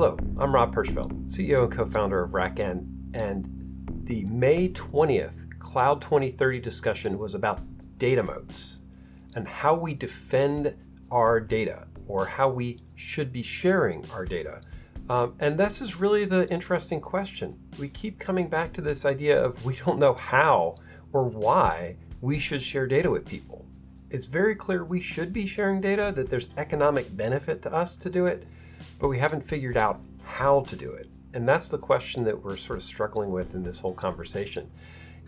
Hello, I'm Rob Hirschfeld, CEO and co founder of RackN, and the May 20th Cloud 2030 discussion was about data moats and how we defend our data or how we should be sharing our data. Um, and this is really the interesting question. We keep coming back to this idea of we don't know how or why we should share data with people. It's very clear we should be sharing data, that there's economic benefit to us to do it but we haven't figured out how to do it. And that's the question that we're sort of struggling with in this whole conversation.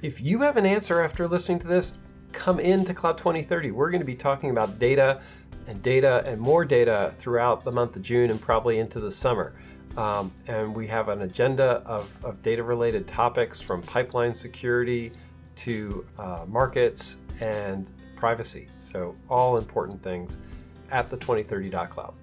If you have an answer after listening to this, come into Cloud 2030. We're going to be talking about data and data and more data throughout the month of June and probably into the summer. Um, and we have an agenda of, of data related topics from pipeline security to uh, markets and privacy. So, all important things at the 2030.cloud.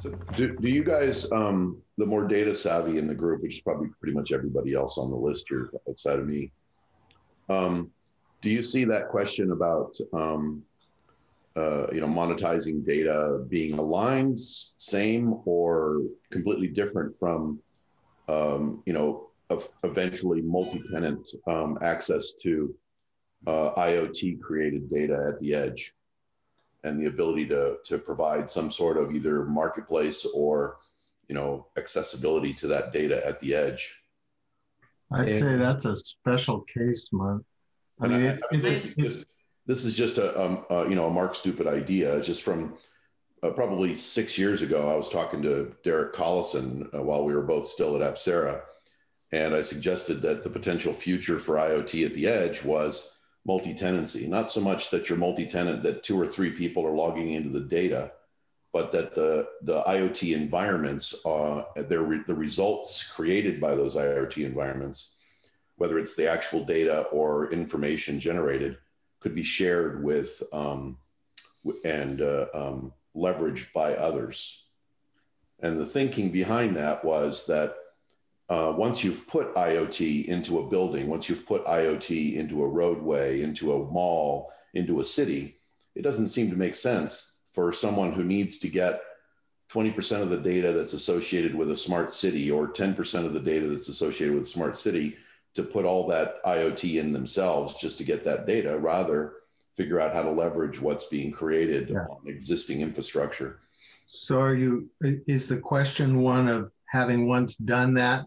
So do, do you guys, um, the more data savvy in the group, which is probably pretty much everybody else on the list here outside of me, um, do you see that question about, um, uh, you know, monetizing data being aligned, same, or completely different from, um, you know, eventually multi-tenant um, access to uh, IoT created data at the edge and the ability to, to provide some sort of either marketplace or you know accessibility to that data at the edge. I'd and, say that's a special case, Mark. I mean, I, I mean this, is just, this is just a, um, uh, you know a Mark Stupid idea. Just from uh, probably six years ago, I was talking to Derek Collison uh, while we were both still at Apcera, and I suggested that the potential future for IoT at the edge was multi-tenancy. Not so much that you're multi-tenant that two or three people are logging into the data, but that the the IoT environments, uh, re- the results created by those IoT environments, whether it's the actual data or information generated, could be shared with um, and uh, um, leveraged by others. And the thinking behind that was that uh, once you've put IoT into a building, once you've put IoT into a roadway, into a mall, into a city, it doesn't seem to make sense for someone who needs to get 20% of the data that's associated with a smart city or 10% of the data that's associated with a smart city to put all that IoT in themselves just to get that data, rather figure out how to leverage what's being created yeah. on existing infrastructure. So are you is the question one of having once done that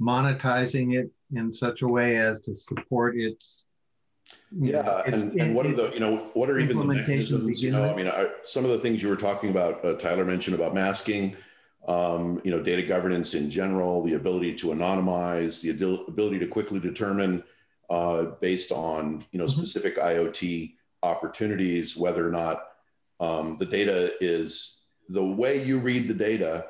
monetizing it in such a way as to support its yeah and, and what are the you know what are even the mechanisms you know i mean I, some of the things you were talking about uh, tyler mentioned about masking um, you know data governance in general the ability to anonymize the ability to quickly determine uh, based on you know mm-hmm. specific iot opportunities whether or not um, the data is the way you read the data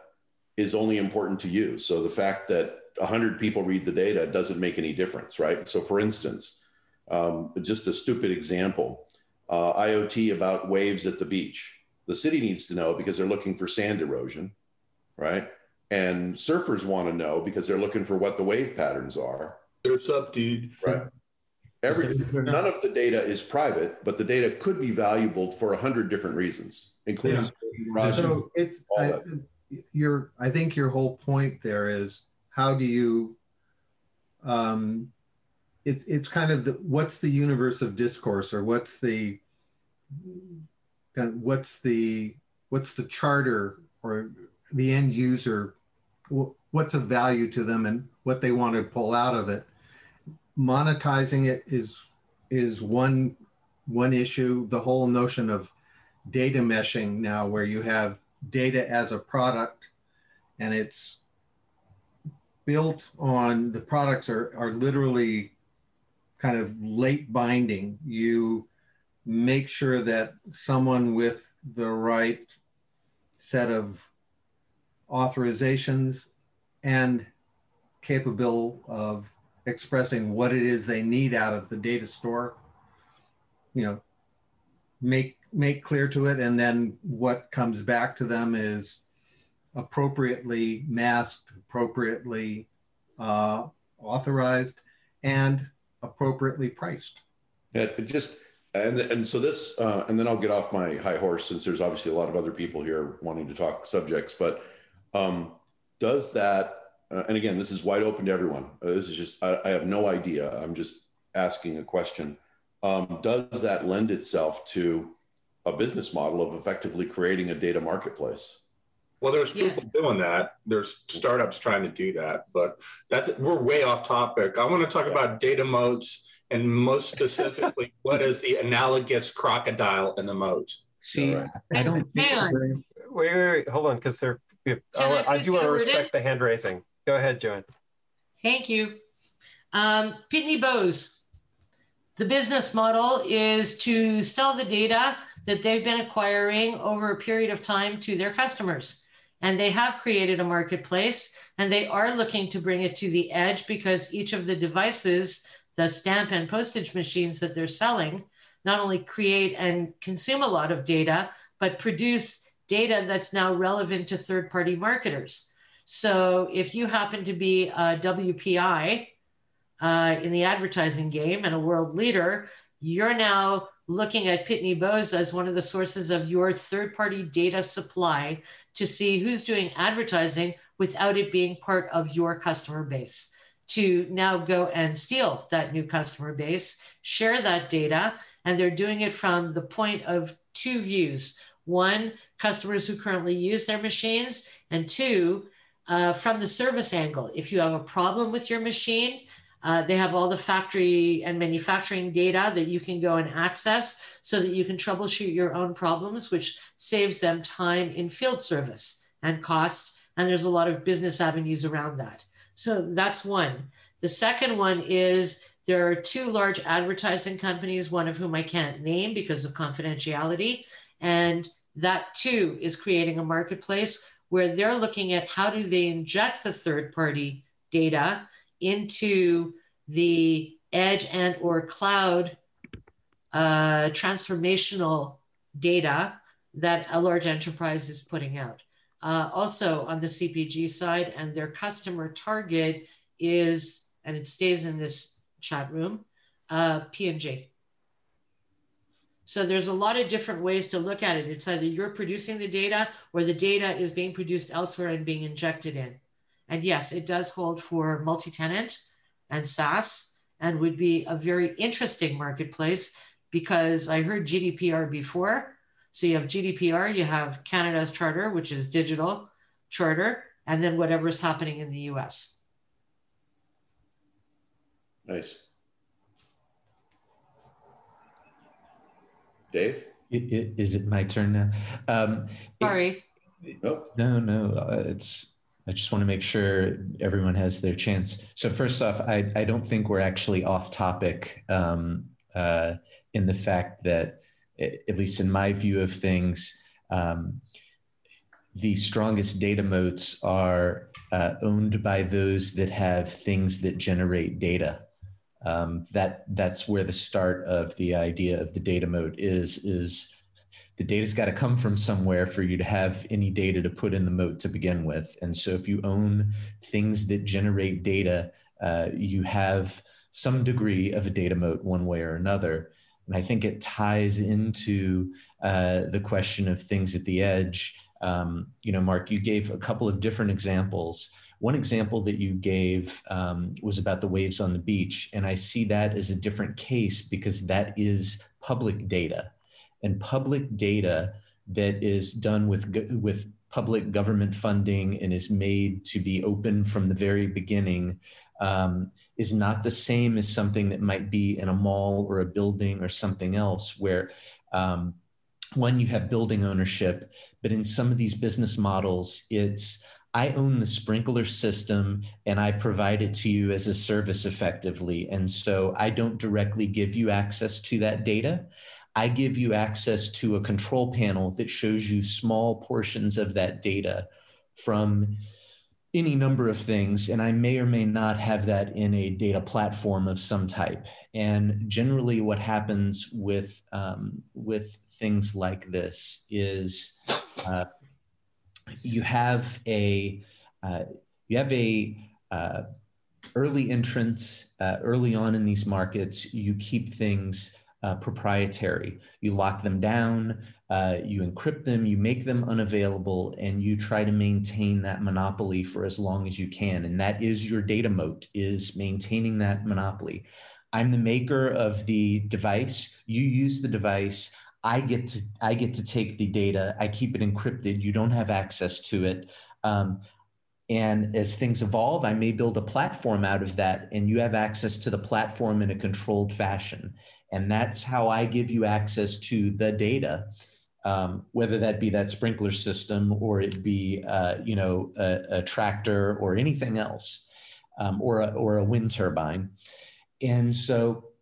is only important to you so the fact that 100 people read the data doesn't make any difference, right? So, for instance, um, just a stupid example uh, IoT about waves at the beach. The city needs to know because they're looking for sand erosion, right? And surfers want to know because they're looking for what the wave patterns are. Surf's up, dude. Right. Every, none of the data is private, but the data could be valuable for a hundred different reasons, including yeah. so it's I, your. I think your whole point there is how do you um, it, it's kind of the, what's the universe of discourse or what's the what's the what's the charter or the end user what's of value to them and what they want to pull out of it. Monetizing it is is one one issue. The whole notion of data meshing now where you have data as a product and it's built on the products are, are literally kind of late binding. You make sure that someone with the right set of authorizations and capable of expressing what it is they need out of the data store you know make make clear to it and then what comes back to them is appropriately masked, appropriately uh, authorized, and appropriately priced. Yeah, just and and so this uh, and then I'll get off my high horse since there's obviously a lot of other people here wanting to talk subjects. But um, does that? Uh, and again, this is wide open to everyone. Uh, this is just I, I, have no idea. I'm just asking a question. Um, does that lend itself to a business model of effectively creating a data marketplace? Well, there's people yes. doing that. There's startups trying to do that, but that's we're way off topic. I want to talk about data moats and most specifically, what is the analogous crocodile in the moat? See, right. I don't. Hang on. Wait, wait, wait, hold on, because they're. I, I, do want to respect the hand raising. Go ahead, Joanne. Thank you. Um, Pitney Bowes. The business model is to sell the data that they've been acquiring over a period of time to their customers. And they have created a marketplace and they are looking to bring it to the edge because each of the devices the stamp and postage machines that they're selling not only create and consume a lot of data, but produce data that's now relevant to third party marketers. So if you happen to be a WPP uh, in the advertising game and a world leader, you're now looking at Pitney Bowes as one of the sources of your third party data supply to see who's doing advertising without it being part of your customer base to now go and steal that new customer base, share that data, and they're doing it from the point of two views. One, customers who currently use their machines, and two, uh, from the service angle. If you have a problem with your machine, uh, they have all the factory and manufacturing data that you can go and access so that you can troubleshoot your own problems, which saves them time in field service and cost. And there's a lot of business avenues around that. So that's one. The second one is there are two large advertising companies, one of whom I can't name because of confidentiality. And that too is creating a marketplace where they're looking at how do they inject the third party data into the edge and or cloud uh, transformational data that a large enterprise is putting out uh, also on the CPG side, and their customer target is, and it stays in this chat room, uh, P&G. So there's a lot of different ways to look at it. It's either you're producing the data or the data is being produced elsewhere and being injected in. And yes, it does hold for multi-tenant and SaaS and would be a very interesting marketplace because I heard GDPR before, so you have GDPR, you have Canada's charter, which is digital charter, and then whatever's happening in the US. Nice. Dave? Is it my turn now? Um, Sorry. It, No, no. Uh, it's. I just want to make sure everyone has their chance. So first off, I, I don't think we're actually off topic um, uh, in the fact that at least in my view of things, um, the strongest data moats are uh, owned by those that have things that generate data. Um, that that's where the start of the idea of the data moat is. Is the data's got to come from somewhere for you to have any data to put in the moat to begin with. And so, if you own things that generate data, uh, you have some degree of a data moat one way or another. And I think it ties into uh, the question of things at the edge. Um, you know, Mark, you gave a couple of different examples. One example that you gave um, was about the waves on the beach. And I see that as a different case because that is public data. And public data that is done with, with public government funding and is made to be open from the very beginning um, is not the same as something that might be in a mall or a building or something else where um, one you have building ownership but in some of these business models it's i own the sprinkler system and i provide it to you as a service effectively. And so i don't directly give you access to that data i give you access to a control panel that shows you small portions of that data from any number of things, and I may or may not have that in a data platform of some type. And generally, what happens with um, with things like this is uh, you have a uh, you have a uh, early entrance uh, early on in these markets. You keep things uh, proprietary. You lock them down, uh, you encrypt them, you make them unavailable, and you try to maintain that monopoly for as long as you can. And that is your data moat, is maintaining that monopoly. I'm the maker of the device. You use the device. I get to I get to take the data. I keep it encrypted. You don't have access to it. Um, and as things evolve, I may build a platform out of that, and you have access to the platform in a controlled fashion. And that's how I give you access to the data, um, whether that be that sprinkler system or it be, uh, you know, a, a, tractor or anything else, um, or, a, or a wind turbine. And so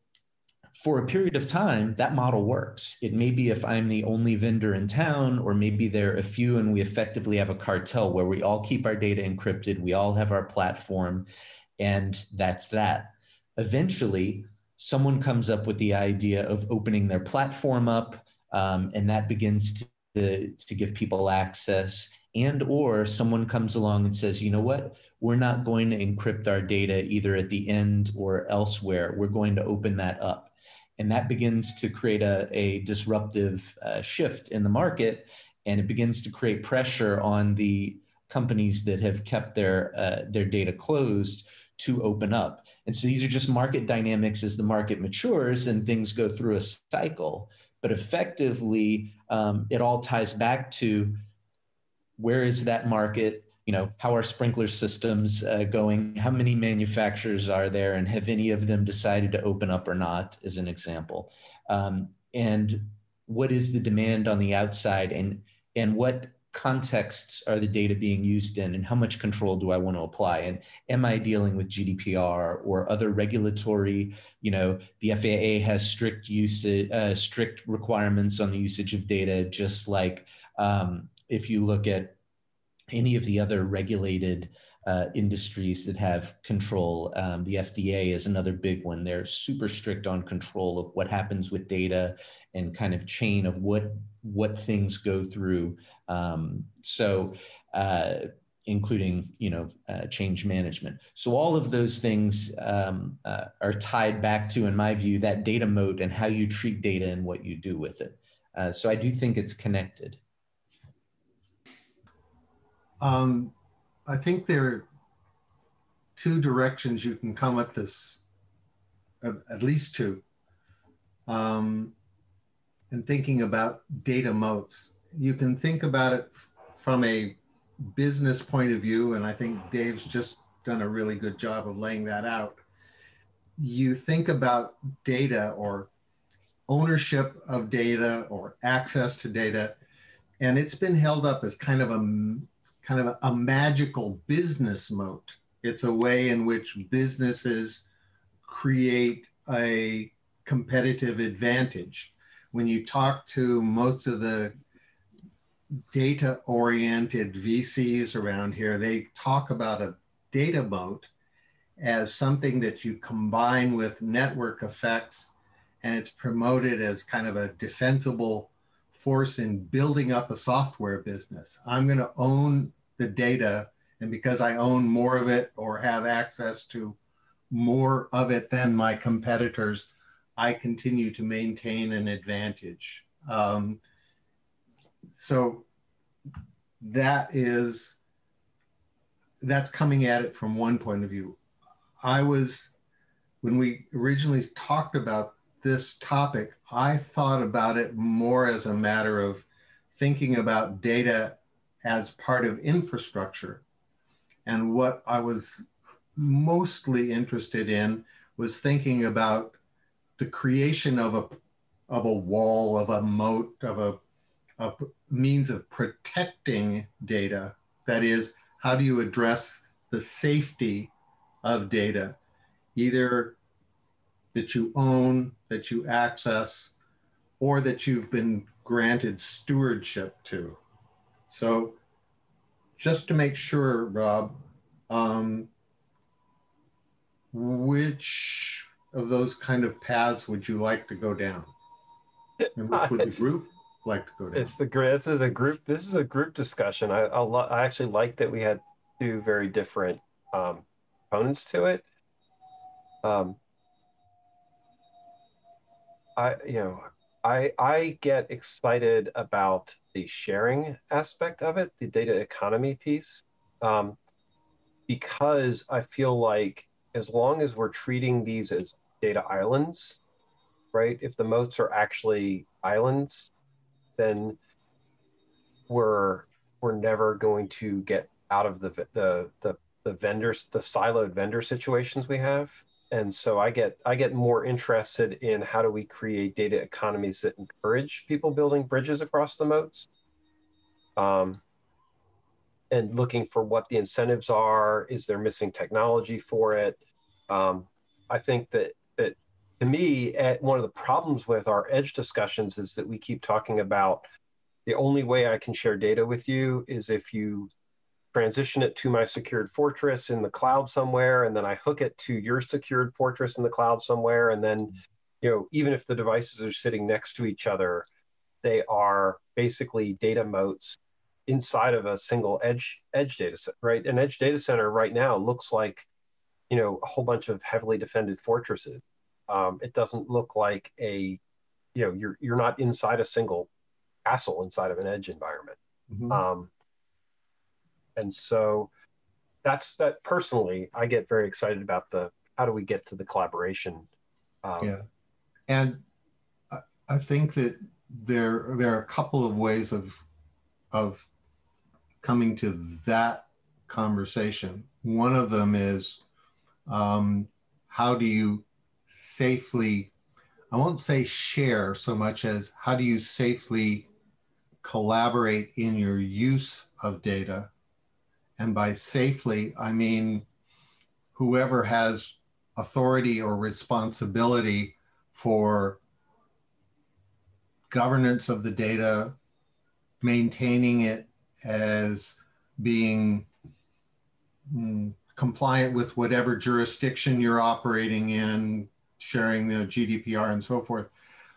for a period of time, that model works. It may be if I'm the only vendor in town, or maybe there are a few and we effectively have a cartel where we all keep our data encrypted, we all have our platform, and that's that. Eventually, someone comes up with the idea of opening their platform up, um, and that begins to, to give people access. And or someone comes along and says, you know what, we're not going to encrypt our data either at the end or elsewhere. We're going to open that up and that begins to create a, a disruptive uh, shift in the market and it begins to create pressure on the companies that have kept their uh, their data closed to open up and so these are just market dynamics as the market matures and things go through a cycle. But effectively um, it all ties back to where is that market? You know how are sprinkler systems uh, going? How many manufacturers are there? And have any of them decided to open up or not as an example? Um, and what is the demand on the outside? And and what contexts are the data being used in and how much control do i want to apply and am i dealing with gdpr or other regulatory you know the faa has strict usage uh, strict requirements on the usage of data just like um, if you look at any of the other regulated uh, industries that have control. Um, the FDA is another big one. They're super strict on control of what happens with data and kind of chain of what what things go through. Um, so. Uh, including you know uh, change management so all of those things um, uh, are tied back to in my view that data moat and how you treat data and what you do with it uh, so i do think it's connected um, I think there are two directions you can come at this, at least two. Um, and thinking about data moats, you can think about it from a business point of view, and I think Dave's just done a really good job of laying that out. You think about data or ownership of data or access to data, and it's been held up as kind of a kind of a, magical business moat. It's a way in which businesses create a competitive advantage. When you talk to most of the data oriented VCs around here, they talk about a data moat as something that you combine with network effects and it's promoted as kind of a defensible force in building up a software business. I'm going to own the data. And because I own more of it or have access to more of it than my competitors, I continue to maintain an advantage. Um, so that is that's coming at it from one point of view. I was when we originally talked about this topic, I thought about it more as a matter of thinking about data as part of infrastructure. And what I was mostly interested in was thinking about the creation of a of a wall, of a moat, of a, a means of protecting data. That is, how do you address the safety of data, either that you own, that you access, or that you've been granted stewardship to. So just to make sure, Rob, um, which of those kind of paths would you like to go down? And which would the group like to go down? It's the this is a group. This is a group discussion. I I, lo- I actually like that we had two very different um, components to it. Um, I you know I I get excited about the sharing aspect of it, the data economy piece, um, because I feel like as long as we're treating these as data islands, right? If the moats are actually islands, then we're we're never going to get out of the the the, the vendors the siloed vendor situations we have. And so i get i get more interested in how do we create data economies that encourage people building bridges across the moats um, and looking for what the incentives are. Is there missing technology for it? Um, i think that that to me eh, one of the problems with our edge discussions is that we keep talking about the only way i can share data with you is if you transition it to my secured fortress in the cloud somewhere and then i hook it to your secured fortress in the cloud somewhere and then mm-hmm. you know even if the devices are sitting next to each other they are basically data moats inside of a single edge edge data set right? An edge data center right now looks like you know a whole bunch of heavily defended fortresses um, it doesn't look like a you know you're you're not inside a single castle inside of an edge environment. Mm-hmm. um, and so that's that personally i get very excited about the how do we get to the collaboration? Um, yeah. And i think that there there are a couple of ways of of coming to that conversation. One of them is um, how do you safely i won't say share so much as how do you safely collaborate in your use of data? And by safely, I mean whoever has authority or responsibility for governance of the data, maintaining it as being mm, compliant with whatever jurisdiction you're operating in, sharing the GDPR and so forth.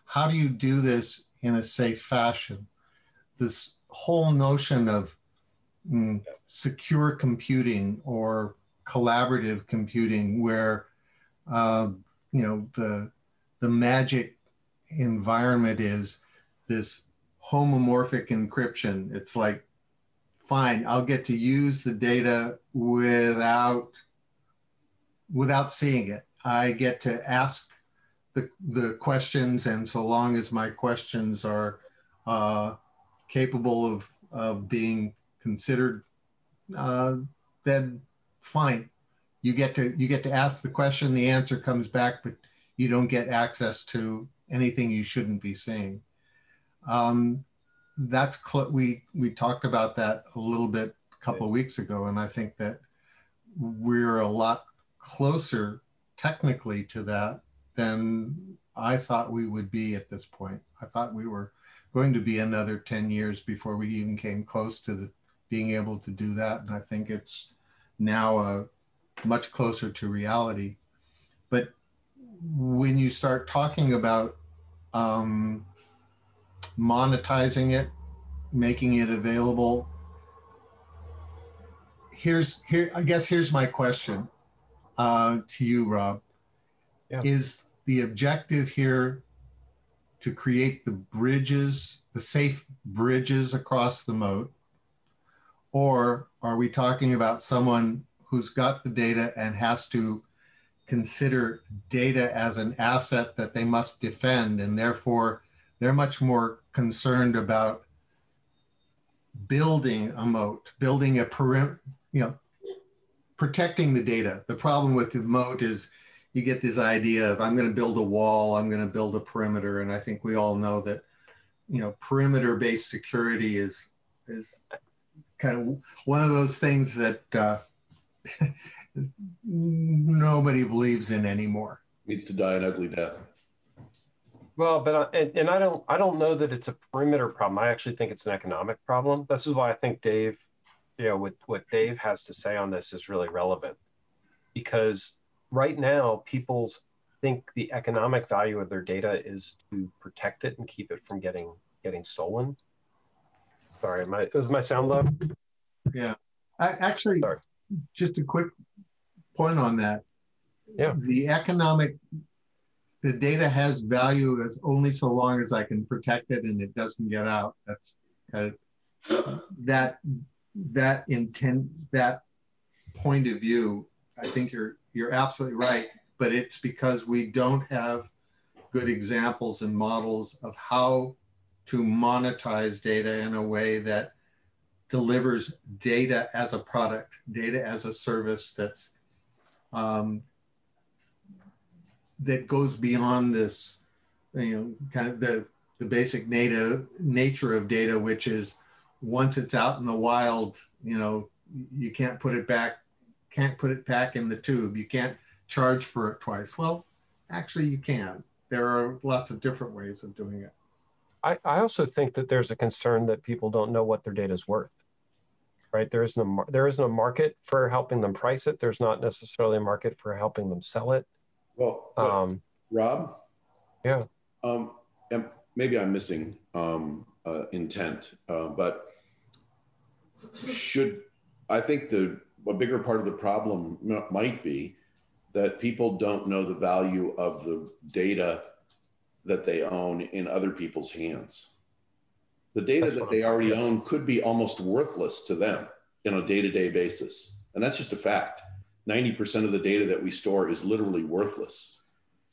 How do you do this in a safe fashion? This whole notion of mm, secure computing or collaborative computing where uh, you know the the magic environment is this homomorphic encryption it's like fine i'll get to use the data without without seeing it i get to ask the, the questions and so long as my questions are uh, capable of, of being considered, uh, then fine. You get to you get to ask the question, the answer comes back, but you don't get access to anything you shouldn't be seeing. Um, that's we we talked about that a little bit a couple of weeks ago, and I think that we're a lot closer technically to that than I thought we would be at this point. I thought we were going to be another 10 years before we even came close to the being able to do that. And I think it's now uh, much closer to reality. But when you start talking about um, monetizing it, making it available, here's here. I guess here's my question uh, to you, Rob. Yeah. Is the objective here to create the bridges, the safe bridges across the moat, or are we talking about someone who's got the data and has to consider data as an asset that they must defend, and therefore they're much more concerned about building a moat, building a perimeter, you know, protecting the data. The problem with the moat is you get this idea of I'm going to build a wall, I'm going to build a perimeter, and I think we all know that you know perimeter-based security is is kind of one of those things that uh, nobody believes in anymore. Needs to die an ugly death. Well, but I, and, and I don't I don't know that it's a perimeter problem. I actually think it's an economic problem. This is why I think Dave, you know, what what Dave has to say on this is really relevant, because right now people's think the economic value of their data is to protect it and keep it from getting getting stolen. Sorry, my was my sound low? Yeah, I, actually, Sorry. just a quick point on that. Yeah, the economic the data has value as only so long as I can protect it and it doesn't get out. That's kind of that that intent that point of view. I think you're you're absolutely right, but it's because we don't have good examples and models of how to monetize data in a way that delivers data as a product, data as a service that's um, that goes beyond this, you know, kind of the the basic native nature of data, which is once it's out in the wild, you know, you can't put it back, can't put it back in the tube. You can't charge for it twice. Well, actually, you can. There are lots of different ways of doing it. I, I also think that there's a concern that people don't know what their data is worth. Right? There isn't a there isn't a market for helping them price it. There's not necessarily a market for helping them sell it. Well, um, Rob. Yeah. Um, and maybe I'm missing um, uh, intent, uh, but should I think the a bigger part of the problem might be that people don't know the value of the data that they own in other people's hands. The data that's that they already yes. own could be almost worthless to them on a day to day basis. And that's just a fact. 90% of the data that we store is literally worthless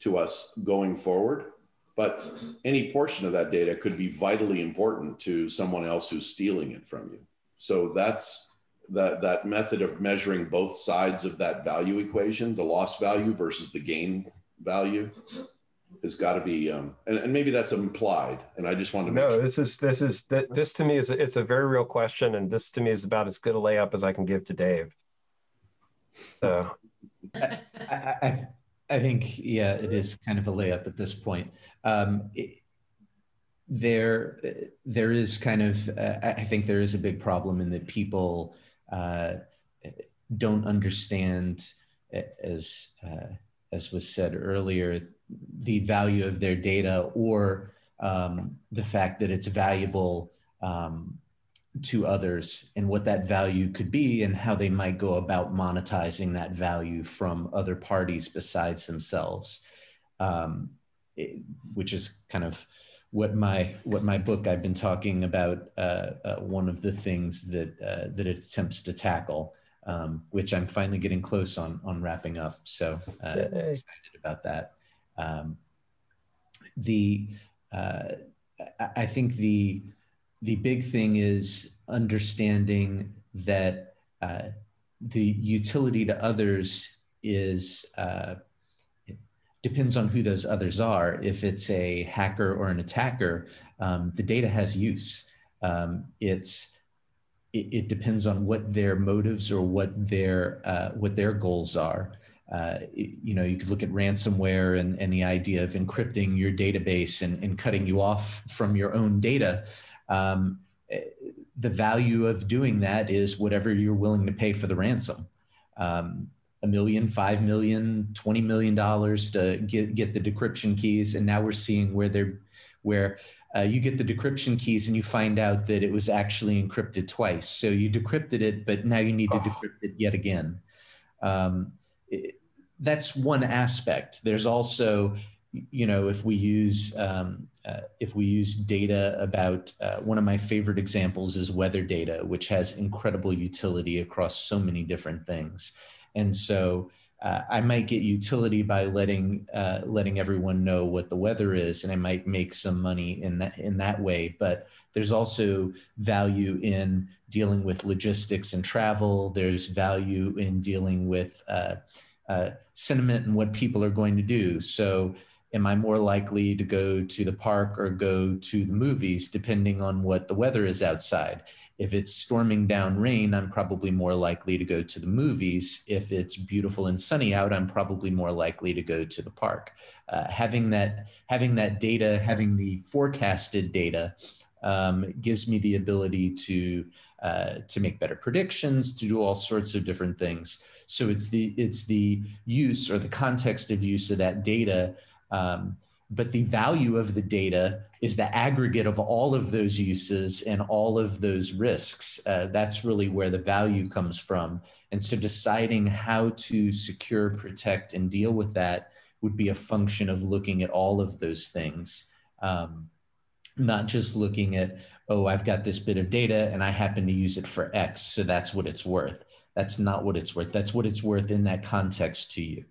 to us going forward. But any portion of that data could be vitally important to someone else who's stealing it from you. So that's that, that method of measuring both sides of that value equation, the loss value versus the gain value, has got to be um, and, and, maybe that's implied and i just want to no sure. this is this is that this to me is a, it's a very real question and this to me is about as good a layup as i can give to dave. So. I, I, I think yeah it is kind of a layup at this point. Um, it, there there is kind of uh, i think there is a big problem in that people uh, don't understand as uh, as was said earlier the value of their data or um, the fact that it's valuable um, to others and what that value could be and how they might go about monetizing that value from other parties besides themselves. Um, it, which is kind of what my what my book I've been talking about uh, uh, one of the things that uh, that it attempts to tackle um, which I'm finally getting close on on wrapping up. So uh, excited about that. Um, the uh, I think the the big thing is understanding that uh, the utility to others is uh, depends on who those others are. If it's a hacker or an attacker, um, the data has use. Um, it's it, it, depends on what their motives or what their uh, what their goals are uh, you know, you could look at ransomware and, and the idea of encrypting your database and, and cutting you off from your own data. Um, eh, the value of doing that is whatever you're willing to pay for the ransom. Um, a million, five million, twenty million dollars to get get the decryption keys, and now we're seeing where they're where uh, you get the decryption keys and you find out that it was actually encrypted twice. So you decrypted it, but now you need to oh. decrypt it yet again. Um, it, that's one aspect. There's also, you know, if we use um, uh, if we use data about uh, one of my favorite examples is weather data, which has incredible utility across so many different things, and so. Uh, I might get utility by letting uh, letting everyone know what the weather is, and I might make some money in that in that way. But there's also value in dealing with logistics and travel. There's value in dealing with uh, uh, sentiment and what people are going to do. So, am I more likely to go to the park or go to the movies, depending on what the weather is outside? If it's storming down rain, I'm probably more likely to go to the movies. If it's beautiful and sunny out, I'm probably more likely to go to the park. Uh, having that having that data, having the forecasted data, um, gives me the ability to uh, to make better predictions, to do all sorts of different things. So it's the it's the use or the context of use of that data. Um, but the value of the data is the aggregate of all of those uses and all of those risks. Uh, that's really where the value comes from. And so deciding how to secure, protect, and deal with that would be a function of looking at all of those things, um, not just looking at, oh, I've got this bit of data and I happen to use it for X, so that's what it's worth. That's not what it's worth. That's what it's worth in that context to you.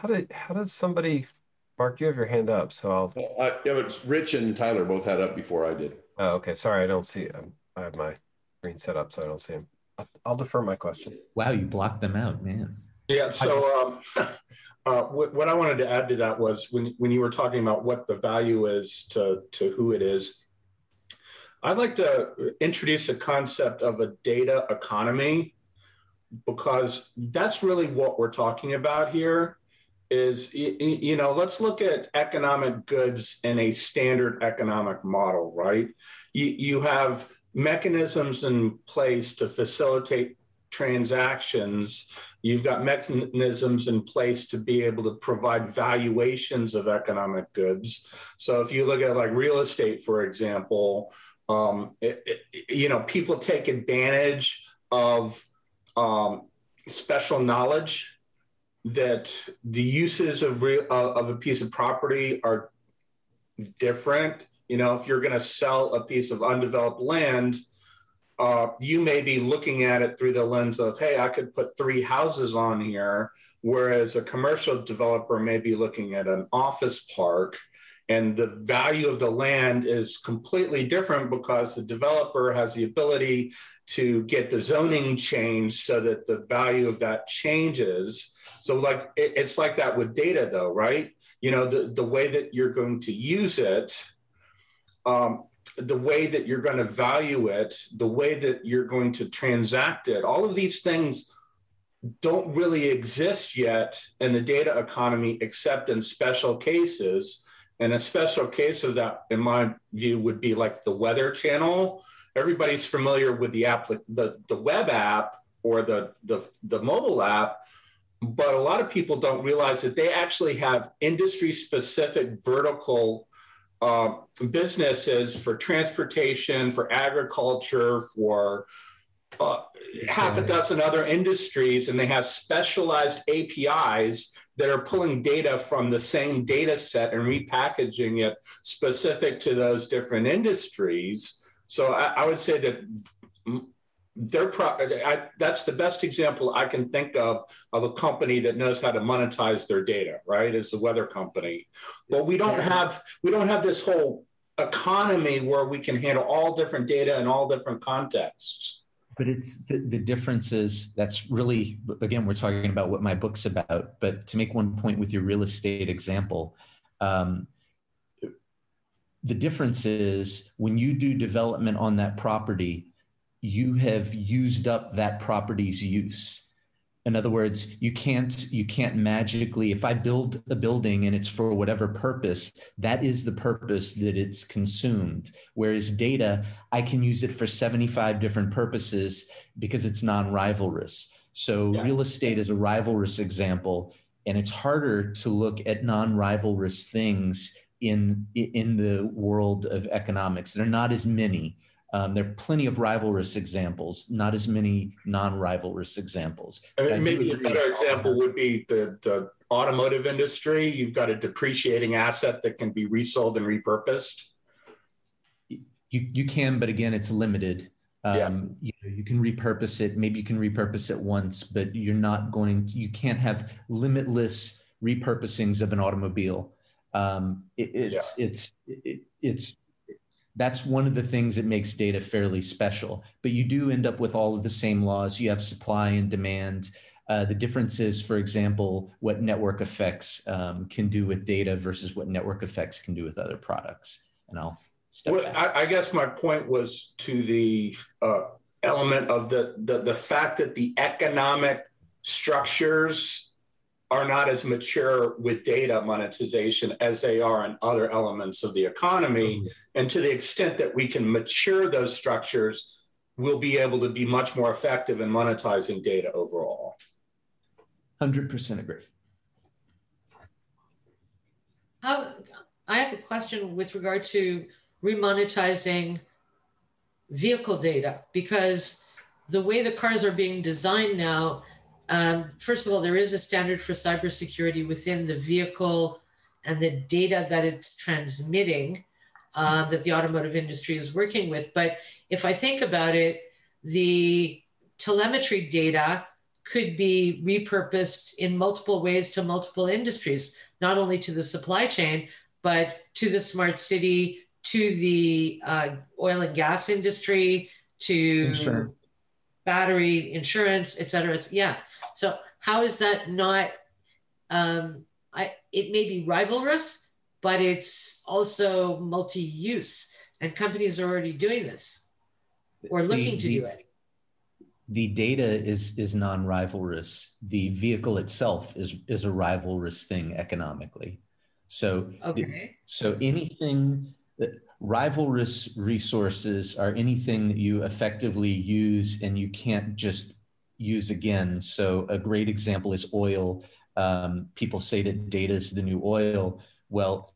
How did how does somebody Mark, you have your hand up, so I'll. Well, uh, yeah, but Rich and Tyler both had up before I did. Oh, okay. Sorry, I don't see. Um, I have my screen set up, so I don't see him. I'll defer my question. Wow, you blocked them out, man. Yeah. So, um, uh, what, what I wanted to add to that was when when you were talking about what the value is to to who it is. I'd like to introduce a concept of a data economy because that's really what we're talking about here is you know let's look at economic goods in a standard economic model right? You, you have mechanisms in place to facilitate transactions. You've got mechanisms in place to be able to provide valuations of economic goods. So if you look at like real estate for example um, it, it, you know people take advantage of um, special knowledge that the uses of real uh, of a piece of property are different. You know, if you're going to sell a piece of undeveloped land, uh, you may be looking at it through the lens of, hey, I could put three houses on here, whereas a commercial developer may be looking at an office park. And the value of the land is completely different because the developer has the ability to get the zoning changed so that the value of that changes so like it, it's like that with data though, right? You know, the, the way that you're going to use it, um, the way that you're going to value it, the way that you're going to transact it, all of these things don't really exist yet in the data economy except in special cases. And a special case of that, in my view, would be like the Weather Channel. Everybody's familiar with the app, the, the web app or the, the, the mobile app, but a lot of people don't realize that they actually have industry specific vertical uh, businesses for transportation, for agriculture, for uh, half a dozen other industries, and they have specialized APIs that are pulling data from the same data set and repackaging it specific to those different industries. So I, I would say that they're pro- I, that's the best example I can think of of a company that knows how to monetize their data. Right, is the weather company. But we don't have we don't have this whole economy where we can handle all different data in all different contexts. But it's the, the difference is that's really again we're talking about what my book's about. But to make one point with your real estate example. Um, the difference is when you do development on that property, you have used up that property's use. In other words you can't you can't magically if i build a building and it's for whatever purpose that is the purpose that it's consumed. Whereas data i can use it for 75 different purposes because it's non-rivalrous. So yeah. real estate is a rivalrous example and it's harder to look at non-rivalrous things in in the world of economics. There are not as many um, there are plenty of rivalrous examples, not as many non-rivalrous examples. I mean, maybe a better example would be the, the automotive industry. You've got a depreciating asset that can be resold and repurposed. You, you can, but again, it's limited. Um, yeah. you, know, you can repurpose it. Maybe you can repurpose it once, but you're not going to, you can't have limitless repurposings of an automobile. Um, it, it's, yeah. it's, it, it's that's one of the things that makes data fairly special. But you do end up with all of the same laws. You have supply and demand. Uh, the difference is, for example, what network effects um, can do with data versus what network effects can do with other products. And I'll step well, back. I, I, guess my point was to the uh, element of the, the the fact that the economic structures are not as mature with data monetization as they are in other elements of the economy. Mm-hmm. And to the extent that we can mature those structures, we'll be able to be much more effective in monetizing data overall. 100% agree. How, I have a question with regard to remonetizing vehicle data because the way the cars are being designed now, um, first of all, there is a standard for cybersecurity within the vehicle and the data that it's transmitting um, that the automotive industry is working with. But if I think about it, the telemetry data could be repurposed in multiple ways to multiple industries, not only to the supply chain, but to the smart city, to the uh, oil and gas industry, to sure. battery insurance, et cetera. It's, yeah. So how is that not? Um, I, it may be rivalrous, but it's also multi-use, and companies are already doing this or looking the, to the, do it. The data is is non-rivalrous. The vehicle itself is is a rivalrous thing economically. So okay. so anything that rivalrous resources are anything that you effectively use and you can't just use again. So a great example is oil. Um, people say that data is the new oil. Well,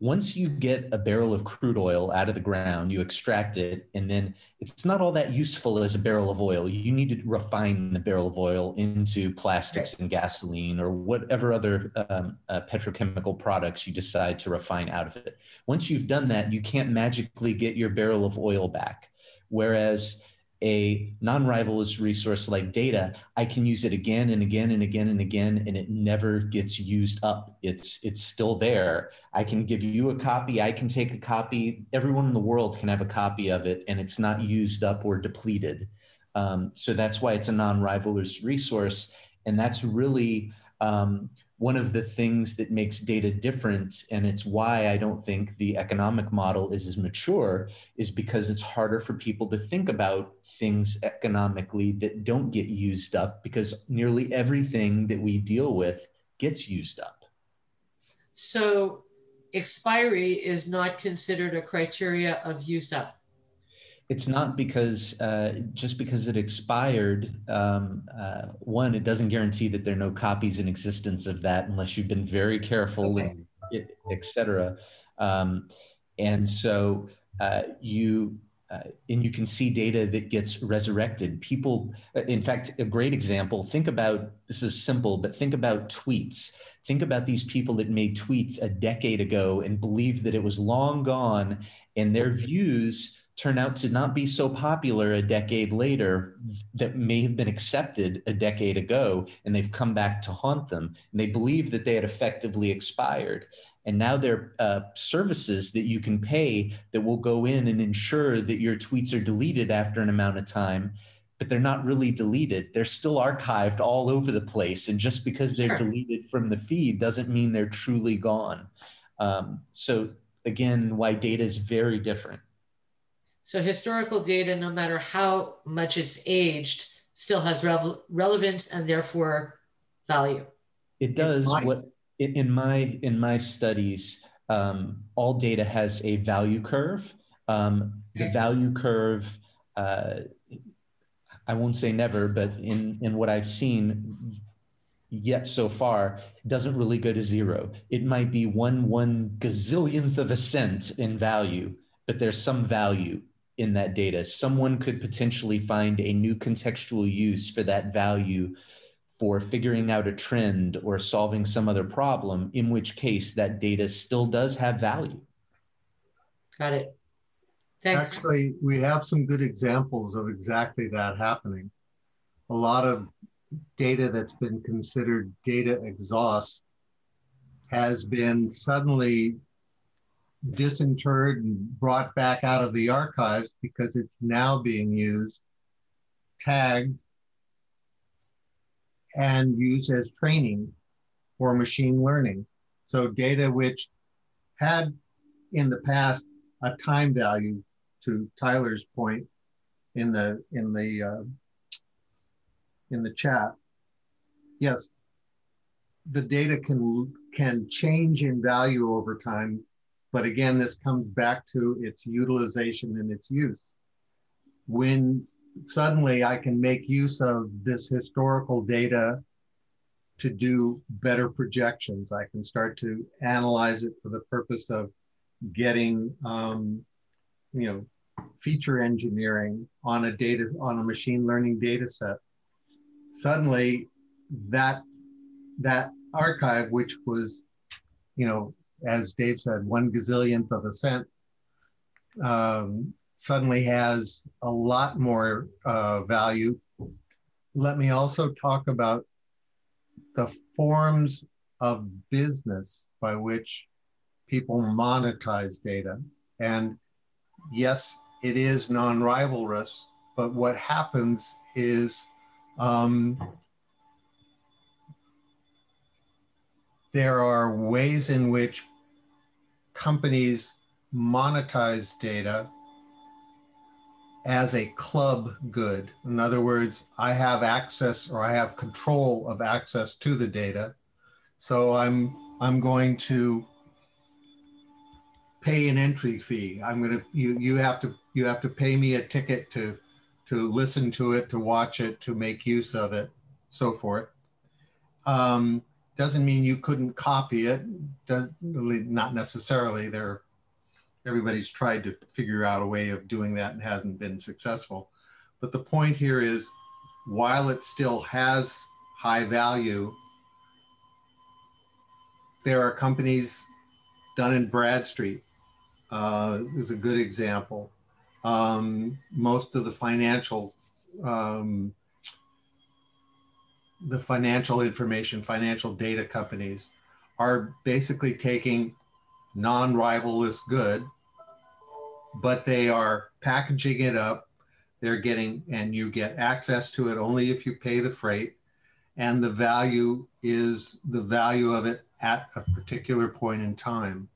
once you get a barrel of crude oil out of the ground, you extract it, and then it's not all that useful as a barrel of oil. You need to refine the barrel of oil into plastics and gasoline or whatever other um, uh, petrochemical products you decide to refine out of it. Once you've done that, you can't magically get your barrel of oil back. Whereas a non-rivalrous resource like data, I can use it again and again and again and again, and it never gets used up. It's it's still there. I can give you a copy. I can take a copy. Everyone in the world can have a copy of it, and it's not used up or depleted. Um, so that's why it's a non-rivalrous resource, and that's really um, one of the things that makes data different and it's why i don't think the economic model is as mature is because it's harder for people to think about things economically that don't get used up because nearly everything that we deal with gets used up. So expiry is not considered a criteria of used up it's not because uh, just because it expired. Um, uh, one, it doesn't guarantee that there are no copies in existence of that unless you've been very careful, okay. etc. Um, and so uh, you uh, and you can see data that gets resurrected. People, uh, in fact, a great example. Think about this is simple, but think about tweets. Think about these people that made tweets a decade ago and believed that it was long gone, and their views turn out to not be so popular a decade later that may have been accepted a decade ago and they've come back to haunt them and they believe that they had effectively expired. And now there are uh, services that you can pay that will go in and ensure that your tweets are deleted after an amount of time but they're not really deleted. They're still archived all over the place and just because they're sure. deleted from the feed doesn't mean they're truly gone. Um, so again why data is very different so historical data, no matter how much it's aged, still has re- relevance and therefore value. It does. My, what in my in my studies, um, all data has a value curve. Um, the value curve. Uh, I won't say never, but in in what I've seen, yet so far doesn't really go to zero. It might be one one gazillionth of a cent in value, but there's some value in that data. Someone could potentially find a new contextual use for that value for figuring out a trend or solving some other problem, in which case that data still does have value. Got it. Thanks. Actually, we have some good examples of exactly that happening. A lot of data that's been considered data exhaust has been suddenly disinterred and brought back out of the archives because it's now being used, tagged, and used as training for machine learning. So data which had in the past a time value to Tyler's point in the in the uh, in the chat. Yes, the data can can change in value over time but again, this comes back to its utilization and its use. When suddenly I can make use of this historical data to do better projections, I can start to analyze it for the purpose of getting, um, you know, feature engineering on a data on a machine learning data set. Suddenly, that that archive, which was, you know, as Dave said, one gazillionth of a cent, um, suddenly has a lot more uh, value. Let me also talk about the forms of business by which people monetize data. And yes, it is non rivalrous, but what happens is um, there are ways in which companies monetize data as a club good. In other words, I have access or I have control of access to the data. So I'm I'm going to pay an entry fee. I'm going to you you have to you have to pay me a ticket to to listen to it, to watch it, to make use of it, so forth. Um, doesn't mean you couldn't copy it. Does, not necessarily. There everybody's tried to figure out a way of doing that and hasn't been successful. But the point here is while it still has high value, there are companies Dun and Bradstreet uh, is a good example. Um, most of the financial um, the financial information, financial data companies are basically taking non-rivalrous good but they are packaging it up. They're getting, and you get access to it only if you pay the freight. And the value is the value of it at a particular point in time.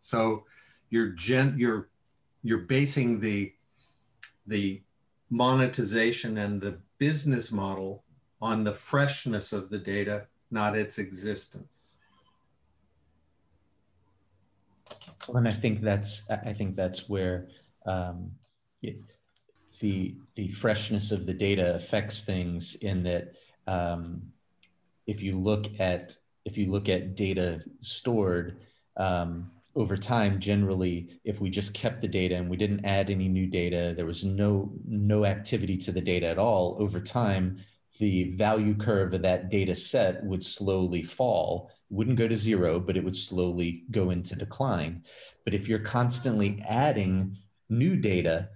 So you're gen, you're you're basing the the monetization and the business model on the freshness of the data, not its existence. Well, and I think that's I think that's where um, it, the the freshness of the data affects things in that um, if you look at if you look at data stored um, over time generally if we just kept the data and we didn't add any new data there was no no activity to the data at all over time the value curve of that data set would slowly fall wouldn't go to zero, but it would slowly go into decline. But if you're constantly adding new data,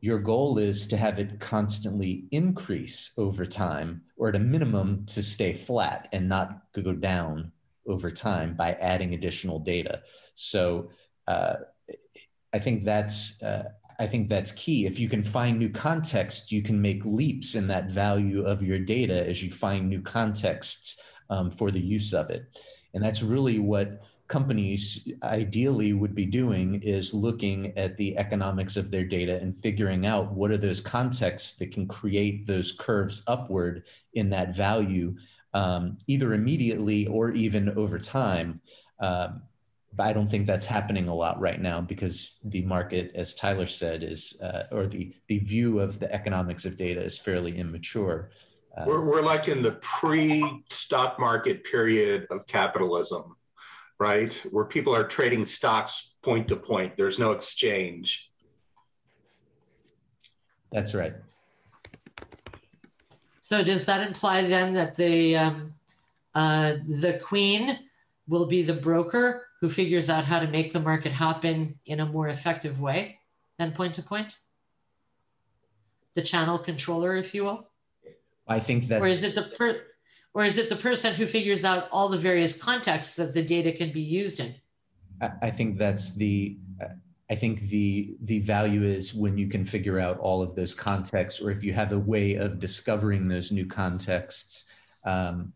your goal is to have it constantly increase over time, or at a minimum to stay flat and not go down over time by adding additional data. So uh, I think that's uh, I think that's key. If you can find new context, you can make leaps in that value of your data as you find new contexts um, for the use of it. And that's really what companies ideally would be doing is looking at the economics of their data and figuring out what are those contexts that can create those curves upward in that value um, either immediately or even over time um, but i don't think that's happening a lot right now because the market as tyler said is uh, or the, the view of the economics of data is fairly immature uh, we're, we're like in the pre stock market period of capitalism, right? Where people are trading stocks point to point, there's no exchange. That's right. So does that imply then that the um, uh, the queen will be the broker who figures out how to make the market happen in a more effective way than point to point? The channel controller, if you will. I think that. Or is it the per, or is it the person who figures out all the various contexts that the data can be used in? I think that's the. I think the the value is when you can figure out all of those contexts, or if you have a way of discovering those new contexts, um,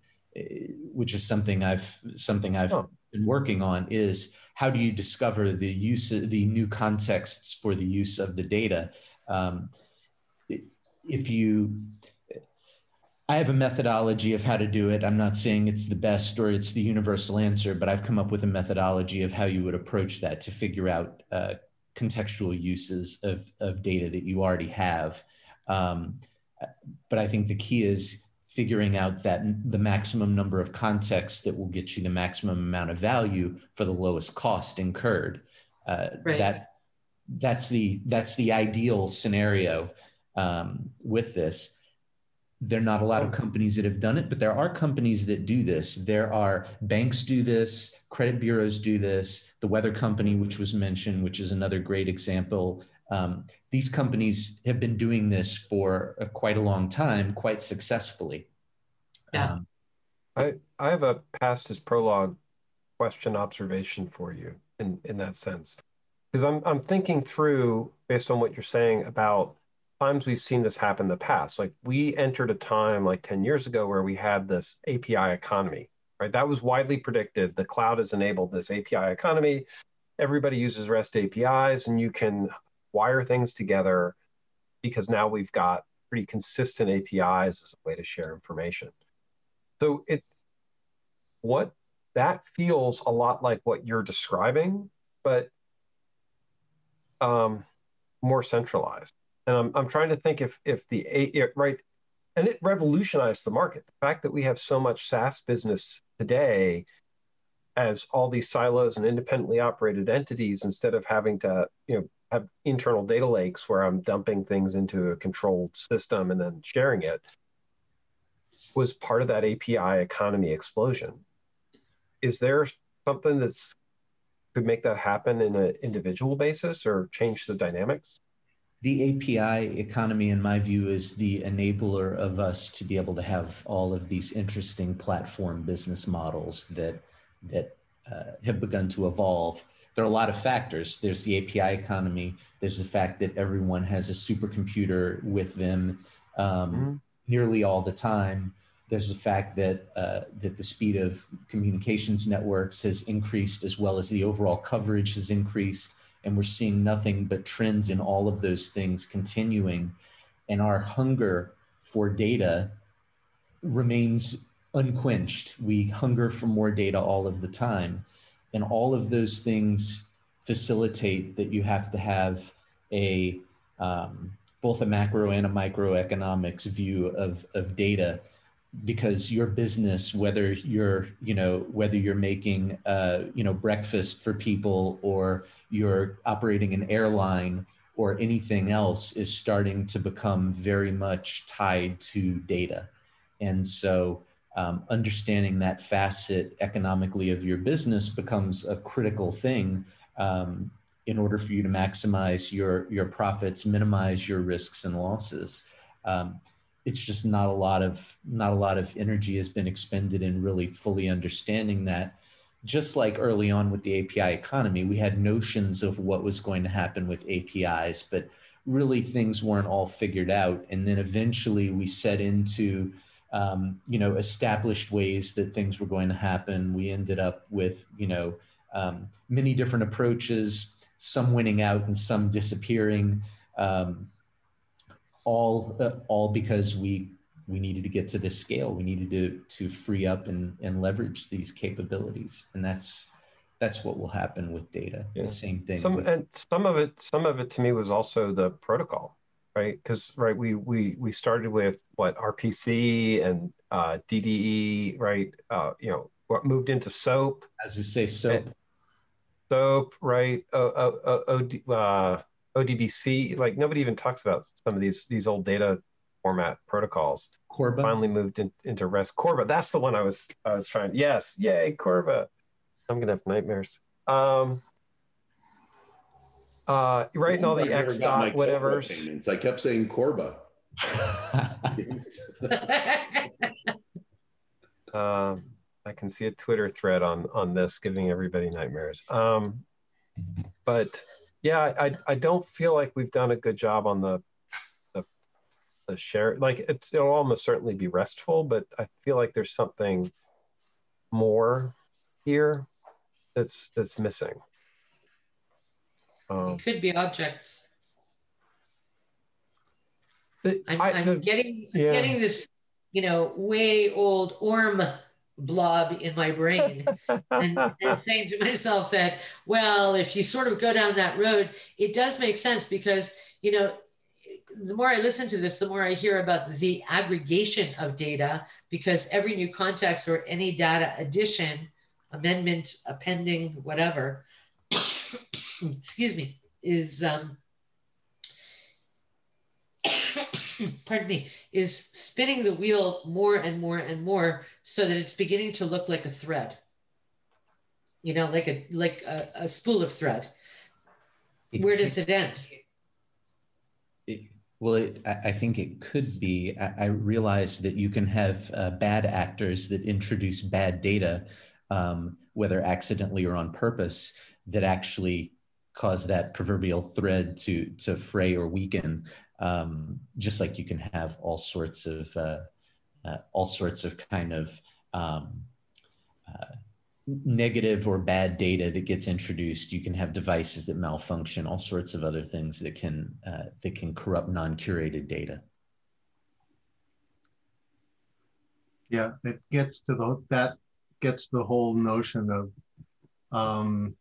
which is something I've something I've oh. Been working on. Is how do you discover the use of the new contexts for the use of the data? Um, if you I have a methodology of how to do it. I'm not saying it's the best or it's the universal answer, but I've come up with a methodology of how you would approach that to figure out uh, contextual uses of, of data that you already have. Um, but I think the key is figuring out that the maximum number of contexts that will get you the maximum amount of value for the lowest cost incurred. Uh, right. That that's the that's the ideal scenario um, with this. There are not a lot of companies that have done it, but there are companies that do this. There are banks do this, credit bureaus do this, the weather company, which was mentioned, which is another great example. Um, these companies have been doing this for a, quite a long time, quite successfully. Yeah. Um, I, I have a past as prologue question observation for you in, in that sense. Because I'm, I'm thinking through, based on what you're saying, about times we've seen this happen in the past. Like we entered a time like 10 years ago where we had this API economy, right? That was widely predicted. The cloud has enabled this API economy. Everybody uses REST APIs, and you can wire things together because now we've got pretty consistent APIs as a way to share information. So it what that feels a lot like what you're describing, but um, more centralized. And I'm, I'm trying to think if if the right, and it revolutionized the market. The fact that we have so much SaaS business today, as all these silos and independently operated entities, instead of having to you know have internal data lakes where I'm dumping things into a controlled system and then sharing it, was part of that API economy explosion. Is there something that's could make that happen in an individual basis or change the dynamics? The API economy, in my view, is the enabler of us to be able to have all of these interesting platform business models that that uh, have begun to evolve. There are a lot of factors. There's the API economy. There's the fact that everyone has a supercomputer with them um, mm-hmm. nearly all the time. There's the fact that uh, that the speed of communications networks has increased as well as the overall coverage has increased, and we're seeing nothing but trends in all of those things continuing, and our hunger for data remains unquenched. We hunger for more data all of the time, and all of those things facilitate that you have to have a um, both a macro and a microeconomics view of, of data. Because your business whether you're you know whether you're making uh, you know breakfast for people or you're operating an airline or anything else is starting to become very much tied to data. And so um, understanding that facet economically of your business becomes a critical thing um, in order for you to maximize your your profits minimize your risks and losses. Um, it's just not a lot of not a lot of energy has been expended in really fully understanding that. Just like early on with the api economy we had notions of what was going to happen with apis but really things weren't all figured out. And then eventually we set into um, you know established ways that things were going to happen we ended up with you know um, many different approaches some winning out and some disappearing um, all uh, all because we we needed to get to this scale. We needed to to free up and and leverage these capabilities, and that's that's what will happen with data. Yeah. The same thing. Some with, and some of it some of it to me was also the protocol, right? Because right we we we started with what RPC and uh, DDE, right? Uh, you know what moved into SOAP. As you say, SOAP. SOAP, right? O, o, o, uh, ODBC, like nobody even talks about some of these these old data format protocols. Corba finally moved in, into REST. Corba, that's the one I was I was trying. Yes, yay, Corba. I'm gonna have nightmares. Um, uh, and all the X dot whatever's. I kept saying Corba. um, I can see a Twitter thread on on this giving everybody nightmares. Um, but yeah, I I don't feel like we've done a good job on the the, the share. Like it's, it'll almost certainly be restful, but I feel like there's something more here that's that's missing. Um, it could be objects. I'm, I'm the, getting yeah. getting this, you know, way old Orm blob in my brain and, and, saying to myself that well if you sort of go down that road it does make sense because you know the more i listen to this the more i hear about the aggregation of data because every new context or any data addition amendment appending whatever excuse me is um, pardon me, is spinning the wheel more and more and more so that it's beginning to look like a thread. You know, like a like a, a spool of thread. Where does it end? Well, it, I think it could be. I, I realize that you can have uh, bad actors that introduce bad data, um, whether accidentally or on purpose, that actually cause that proverbial thread to to fray or weaken. Um, just like you can have all sorts of uh, uh, all sorts of kind of um, uh, negative or bad data that gets introduced. You can have devices that malfunction, all sorts of other things that can uh, that can corrupt non-curated data. Yeah, it gets to the that gets the whole notion of um,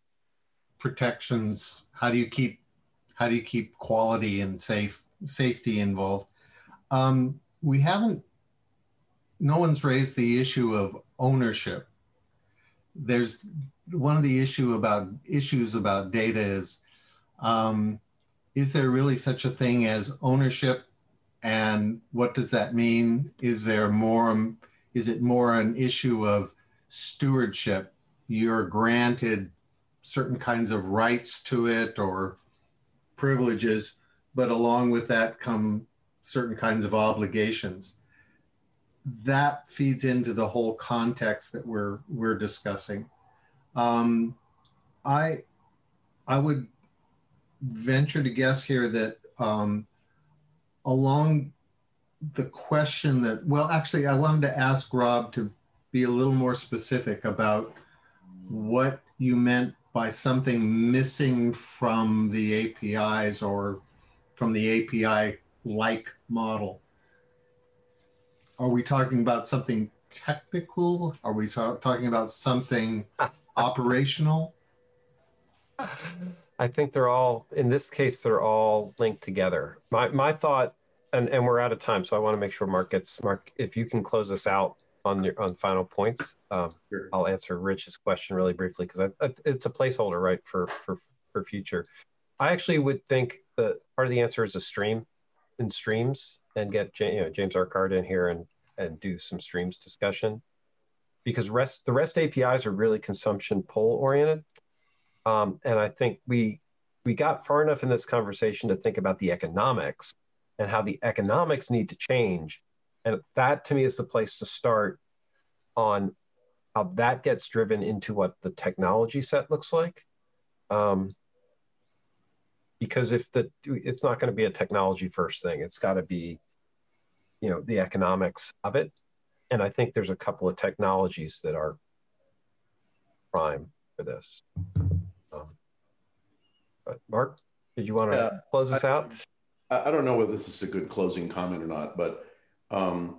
protections. How do you keep how do you keep quality and safe safety involved? Um, we haven't. No one's raised the issue of ownership. There's one of the issue about issues about data is um, is there really such a thing as ownership and what does that mean is there more is it more an issue of stewardship you're granted certain kinds of rights to it or privileges, but along with that come certain kinds of obligations. That feeds into the whole context that we're we're discussing. Um, I I would venture to guess here that um, along the question that well, actually, I wanted to ask Rob to be a little more specific about what you meant by something missing from the APIs or from the API like model? Are we talking about something technical? Are we talking about something operational? I think they're all, in this case, they're all linked together. My, my thought, and, and we're out of time, so I want to make sure Mark gets, Mark, if you can close us out on your on final points. Um, sure. I'll answer Rich's question really briefly because it's a placeholder, right, for for for future. I actually would think that part of the answer is a stream in streams and get you know James Urquhart in here and and do some streams discussion because rest the REST APIs are really consumption pull oriented, um, and I think we we got far enough in this conversation to think about the economics and how the economics need to change and that to me is the place to start on how that gets driven into what the technology set looks like. Um, because if the it's not going to be a technology first thing, it's got to be, you know, the economics of it. And I think there's a couple of technologies that are prime for this. Um, but Mark, did you want to yeah, close this I, out? I don't know whether this is a good closing comment or not, but um,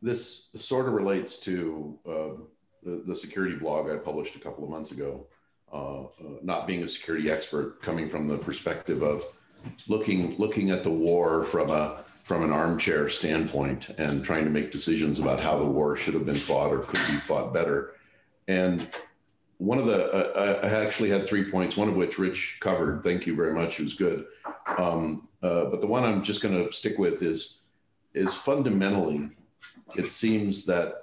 this sort of relates to uh, the, the, security blog I published a couple of months ago. Uh, uh, not being a security expert, coming from the perspective of looking looking at the war from a from an armchair standpoint and trying to make decisions about how the war should have been fought or could be fought better. And one of the uh, I actually had three points, one of which Rich covered. Thank you very much. It was good. Um, uh, but the one I'm just going to stick with is is fundamentally, it seems that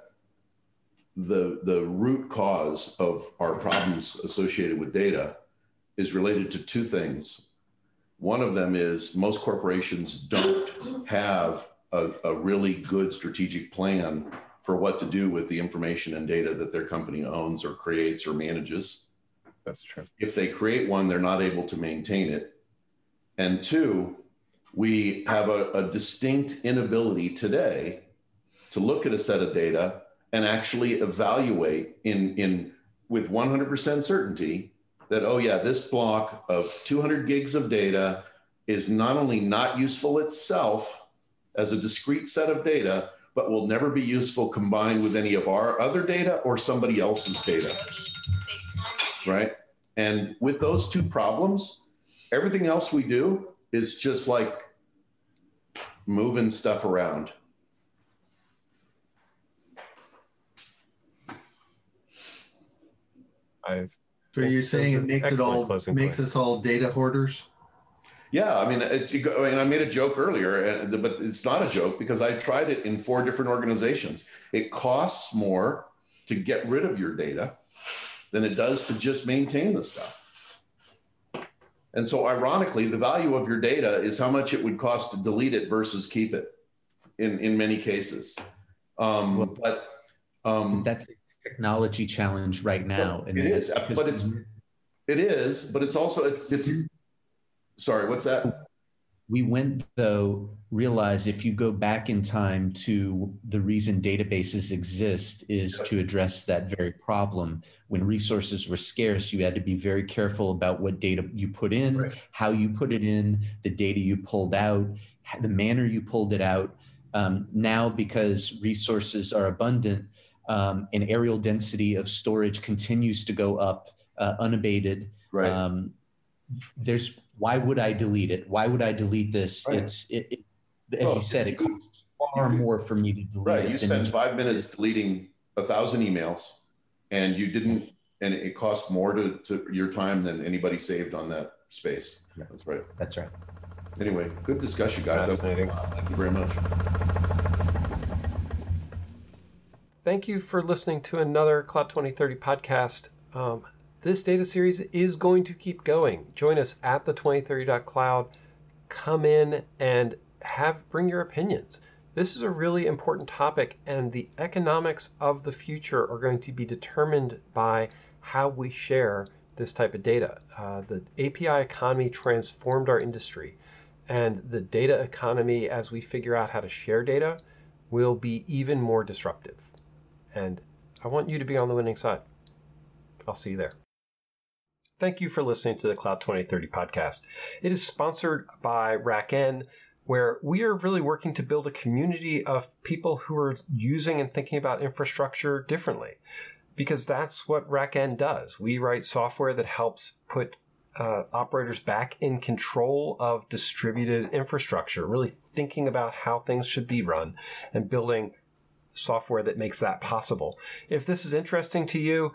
the, the root cause of our problems associated with data is related to two things. One of them is most corporations don't have a, a really good strategic plan for what to do with the information and data that their company owns or creates or manages. That's true. If they create one, they're not able to maintain it. And two, we have a, a distinct inability today to look at a set of data and actually evaluate in, in with 100% certainty that, oh, yeah, this block of 200 gigs of data is not only not useful itself as a discrete set of data, but will never be useful combined with any of our other data or somebody else's data. Right? And with those two problems, everything else we do is just like moving stuff around. I so you're saying it makes it all makes us all data hoarders? Yeah, I mean, it's. I mean, I made a joke earlier, uh, but it's not a joke because I tried it in four different organizations. It costs more to get rid of your data than it does to just maintain the stuff. And so, ironically, the value of your data is how much it would cost to delete it versus keep it. In in many cases, um, well, but um, that's a technology challenge right now. It is, but it's it is, but it's also it's Sorry, what's that? We went, though, realize if you go back in time to the reason databases exist is to address that very problem. When resources were scarce, you had to be very careful about what data you put in, right. how you put it in, the data you pulled out, the manner you pulled it out. Um, now, because resources are abundant, um, and areal density of storage continues to go up uh, unabated. Right. Um, there's why would I delete it? Why would I delete this? Right. It's it, it as well, you said, it costs far more for me to delete. Right, you spend five minutes deleting a thousand emails, and you didn't, and it cost more to, to your time than anybody saved on that space. Yeah. That's right. That's right. Anyway, good discussion, guys. Fascinating. Thank you very much. Thank you for listening to another Cloud 2030 podcast. Um, this data series is going to keep going. Join us at the 2030.cloud. Come in and have bring your opinions. This is a really important topic, and the economics of the future are going to be determined by how we share this type of data. Uh, the API economy transformed our industry, and the data economy, as we figure out how to share data, will be even more disruptive. And I want you to be on the winning side. I'll see you there. Thank you for listening to the Cloud 2030 podcast. It is sponsored by RackN, where we are really working to build a community of people who are using and thinking about infrastructure differently. Because that's what RackN does. We write software that helps put uh, operators back in control of distributed infrastructure, really thinking about how things should be run and building software that makes that possible. If this is interesting to you,